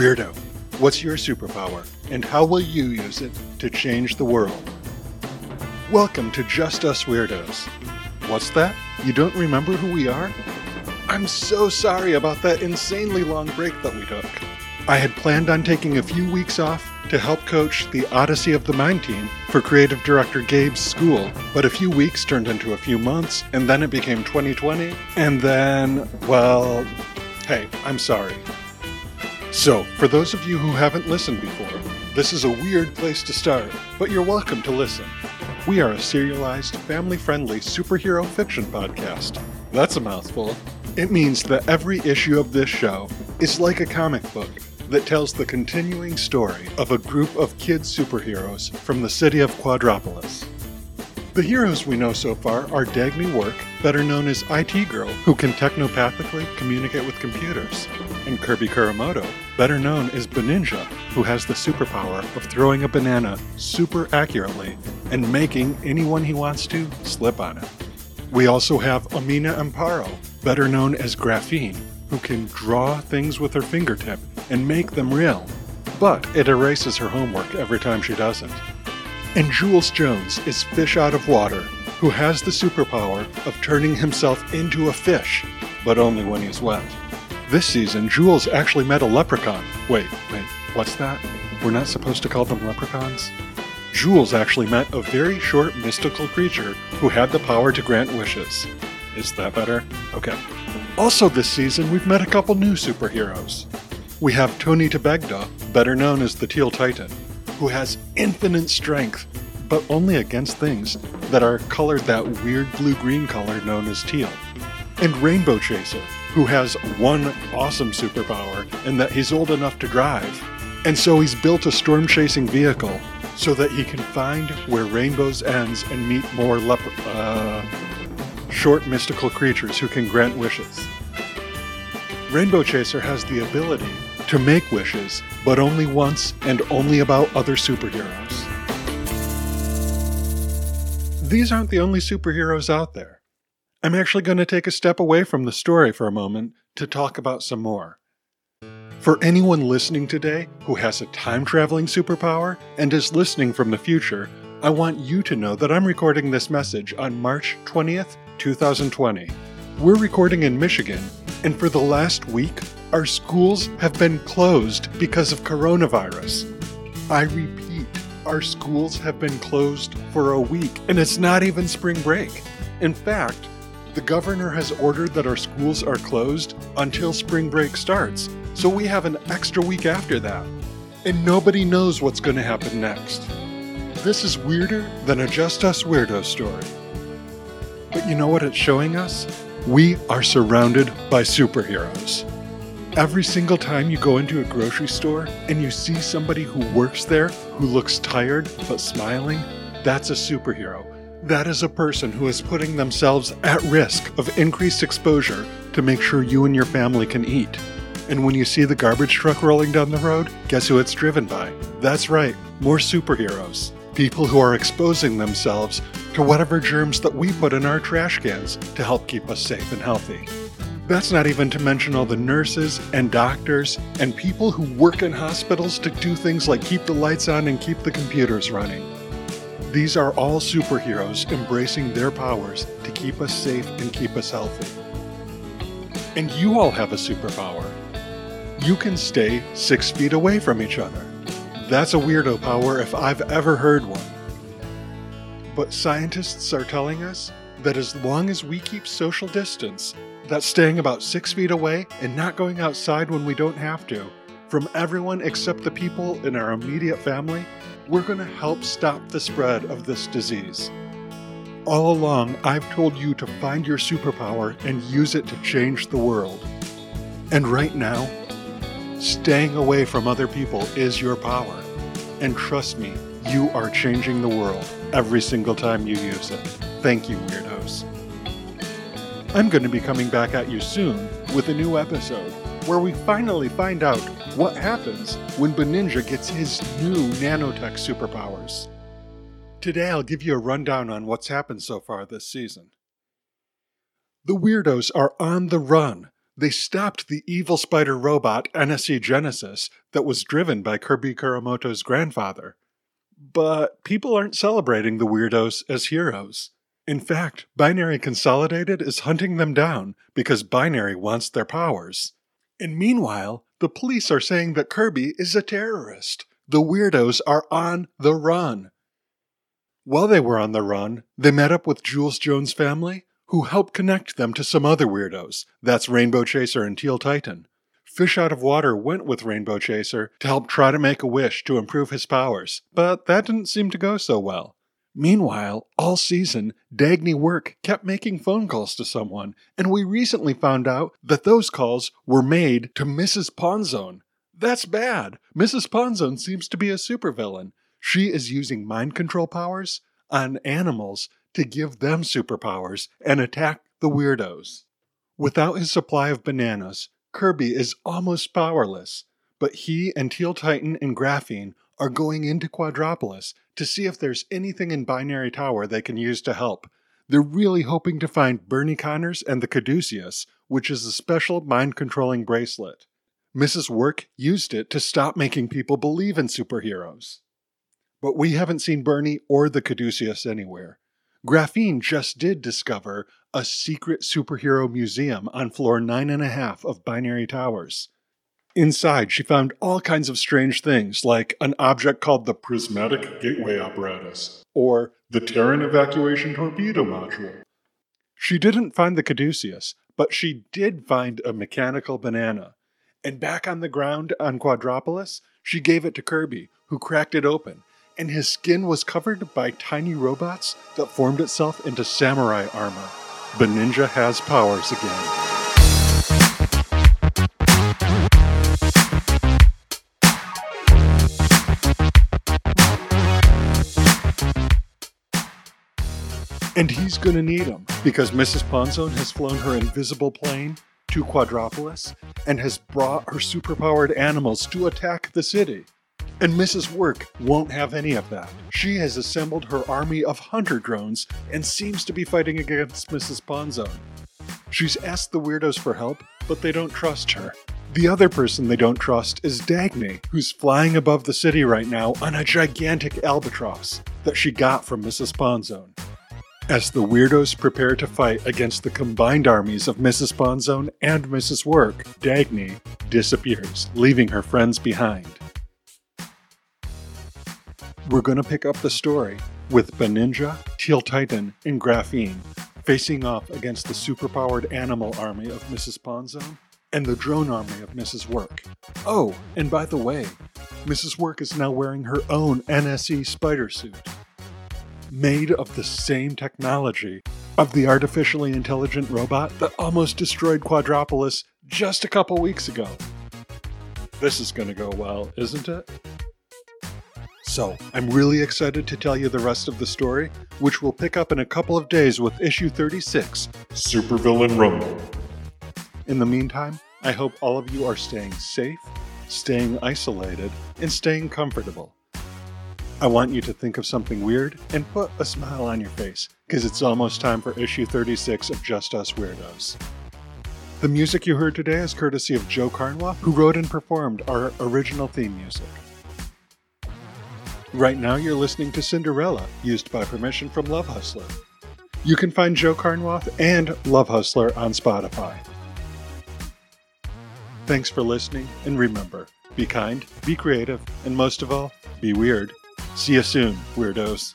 Weirdo, what's your superpower and how will you use it to change the world? Welcome to Just Us Weirdos. What's that? You don't remember who we are? I'm so sorry about that insanely long break that we took. I had planned on taking a few weeks off to help coach the Odyssey of the Mind team for creative director Gabe's school, but a few weeks turned into a few months, and then it became 2020, and then, well, hey, I'm sorry. So, for those of you who haven't listened before, this is a weird place to start, but you're welcome to listen. We are a serialized, family friendly superhero fiction podcast. That's a mouthful. It means that every issue of this show is like a comic book that tells the continuing story of a group of kid superheroes from the city of Quadropolis. The heroes we know so far are Dagny Work, better known as IT Girl, who can technopathically communicate with computers, and Kirby Kuramoto, better known as Beninja, who has the superpower of throwing a banana super accurately and making anyone he wants to slip on it. We also have Amina Amparo, better known as Graphene, who can draw things with her fingertip and make them real, but it erases her homework every time she does it. And Jules Jones is Fish Out of Water, who has the superpower of turning himself into a fish, but only when he's wet. This season, Jules actually met a leprechaun. Wait, wait, what's that? We're not supposed to call them leprechauns? Jules actually met a very short mystical creature who had the power to grant wishes. Is that better? Okay. Also, this season, we've met a couple new superheroes. We have Tony Tebegda, better known as the Teal Titan, who has infinite strength, but only against things that are colored that weird blue green color known as teal. And Rainbow Chaser, who has one awesome superpower, and that he's old enough to drive. And so he's built a storm chasing vehicle so that he can find where rainbows ends and meet more leper. Uh, short mystical creatures who can grant wishes. Rainbow Chaser has the ability to make wishes, but only once and only about other superheroes. These aren't the only superheroes out there. I'm actually going to take a step away from the story for a moment to talk about some more. For anyone listening today who has a time traveling superpower and is listening from the future, I want you to know that I'm recording this message on March 20th, 2020. We're recording in Michigan, and for the last week, our schools have been closed because of coronavirus. I repeat, our schools have been closed for a week, and it's not even spring break. In fact, the governor has ordered that our schools are closed until spring break starts, so we have an extra week after that. And nobody knows what's going to happen next. This is weirder than a Just Us Weirdo story. But you know what it's showing us? We are surrounded by superheroes. Every single time you go into a grocery store and you see somebody who works there who looks tired but smiling, that's a superhero. That is a person who is putting themselves at risk of increased exposure to make sure you and your family can eat. And when you see the garbage truck rolling down the road, guess who it's driven by? That's right, more superheroes people who are exposing themselves to whatever germs that we put in our trash cans to help keep us safe and healthy. That's not even to mention all the nurses and doctors and people who work in hospitals to do things like keep the lights on and keep the computers running. These are all superheroes embracing their powers to keep us safe and keep us healthy. And you all have a superpower. You can stay six feet away from each other. That's a weirdo power if I've ever heard one. But scientists are telling us that as long as we keep social distance, that's staying about six feet away and not going outside when we don't have to, from everyone except the people in our immediate family, we're going to help stop the spread of this disease. All along, I've told you to find your superpower and use it to change the world. And right now, Staying away from other people is your power. And trust me, you are changing the world every single time you use it. Thank you, Weirdos. I'm going to be coming back at you soon with a new episode where we finally find out what happens when Beninja gets his new nanotech superpowers. Today I'll give you a rundown on what's happened so far this season. The Weirdos are on the run they stopped the evil spider robot NSC Genesis that was driven by Kirby Kuramoto's grandfather. But people aren't celebrating the weirdos as heroes. In fact, Binary Consolidated is hunting them down because Binary wants their powers. And meanwhile, the police are saying that Kirby is a terrorist. The weirdos are on the run. While they were on the run, they met up with Jules Jones' family, who helped connect them to some other weirdos. That's Rainbow Chaser and Teal Titan. Fish Out of Water went with Rainbow Chaser to help try to make a wish to improve his powers, but that didn't seem to go so well. Meanwhile, all season, Dagny Work kept making phone calls to someone, and we recently found out that those calls were made to Mrs. Ponzone. That's bad. Mrs. Ponzone seems to be a supervillain. She is using mind control powers on animals to give them superpowers and attack the weirdos. Without his supply of bananas, Kirby is almost powerless, but he and Teal Titan and Graphene are going into Quadropolis to see if there's anything in Binary Tower they can use to help. They're really hoping to find Bernie Connors and the Caduceus, which is a special mind controlling bracelet. Mrs. Work used it to stop making people believe in superheroes. But we haven't seen Bernie or the Caduceus anywhere. Graphene just did discover a secret superhero museum on floor nine and a half of Binary Towers. Inside, she found all kinds of strange things, like an object called the Prismatic Gateway Apparatus, or the Terran Evacuation Torpedo Module. She didn't find the Caduceus, but she did find a mechanical banana. And back on the ground on Quadropolis, she gave it to Kirby, who cracked it open and his skin was covered by tiny robots that formed itself into samurai armor. Ninja has powers again. And he's gonna need them because Mrs. Ponzone has flown her invisible plane to Quadropolis and has brought her superpowered animals to attack the city. And Mrs. Work won't have any of that. She has assembled her army of hunter drones and seems to be fighting against Mrs. Ponzone. She's asked the weirdos for help, but they don't trust her. The other person they don't trust is Dagny, who's flying above the city right now on a gigantic albatross that she got from Mrs. Pawnzone. As the weirdos prepare to fight against the combined armies of Mrs. Pawnzone and Mrs. Work, Dagny disappears, leaving her friends behind. We're going to pick up the story with Beninja, Teal Titan, and Graphene facing off against the superpowered animal army of Mrs. Pawnzone and the drone army of Mrs. Work. Oh, and by the way, Mrs. Work is now wearing her own NSE spider suit. Made of the same technology of the artificially intelligent robot that almost destroyed Quadropolis just a couple weeks ago. This is going to go well, isn't it? So, I'm really excited to tell you the rest of the story, which we'll pick up in a couple of days with issue 36 Supervillain Rumble. In the meantime, I hope all of you are staying safe, staying isolated, and staying comfortable. I want you to think of something weird and put a smile on your face, because it's almost time for issue 36 of Just Us Weirdos. The music you heard today is courtesy of Joe Carnwath, who wrote and performed our original theme music. Right now, you're listening to Cinderella, used by permission from Love Hustler. You can find Joe Carnwath and Love Hustler on Spotify. Thanks for listening, and remember be kind, be creative, and most of all, be weird. See you soon, weirdos.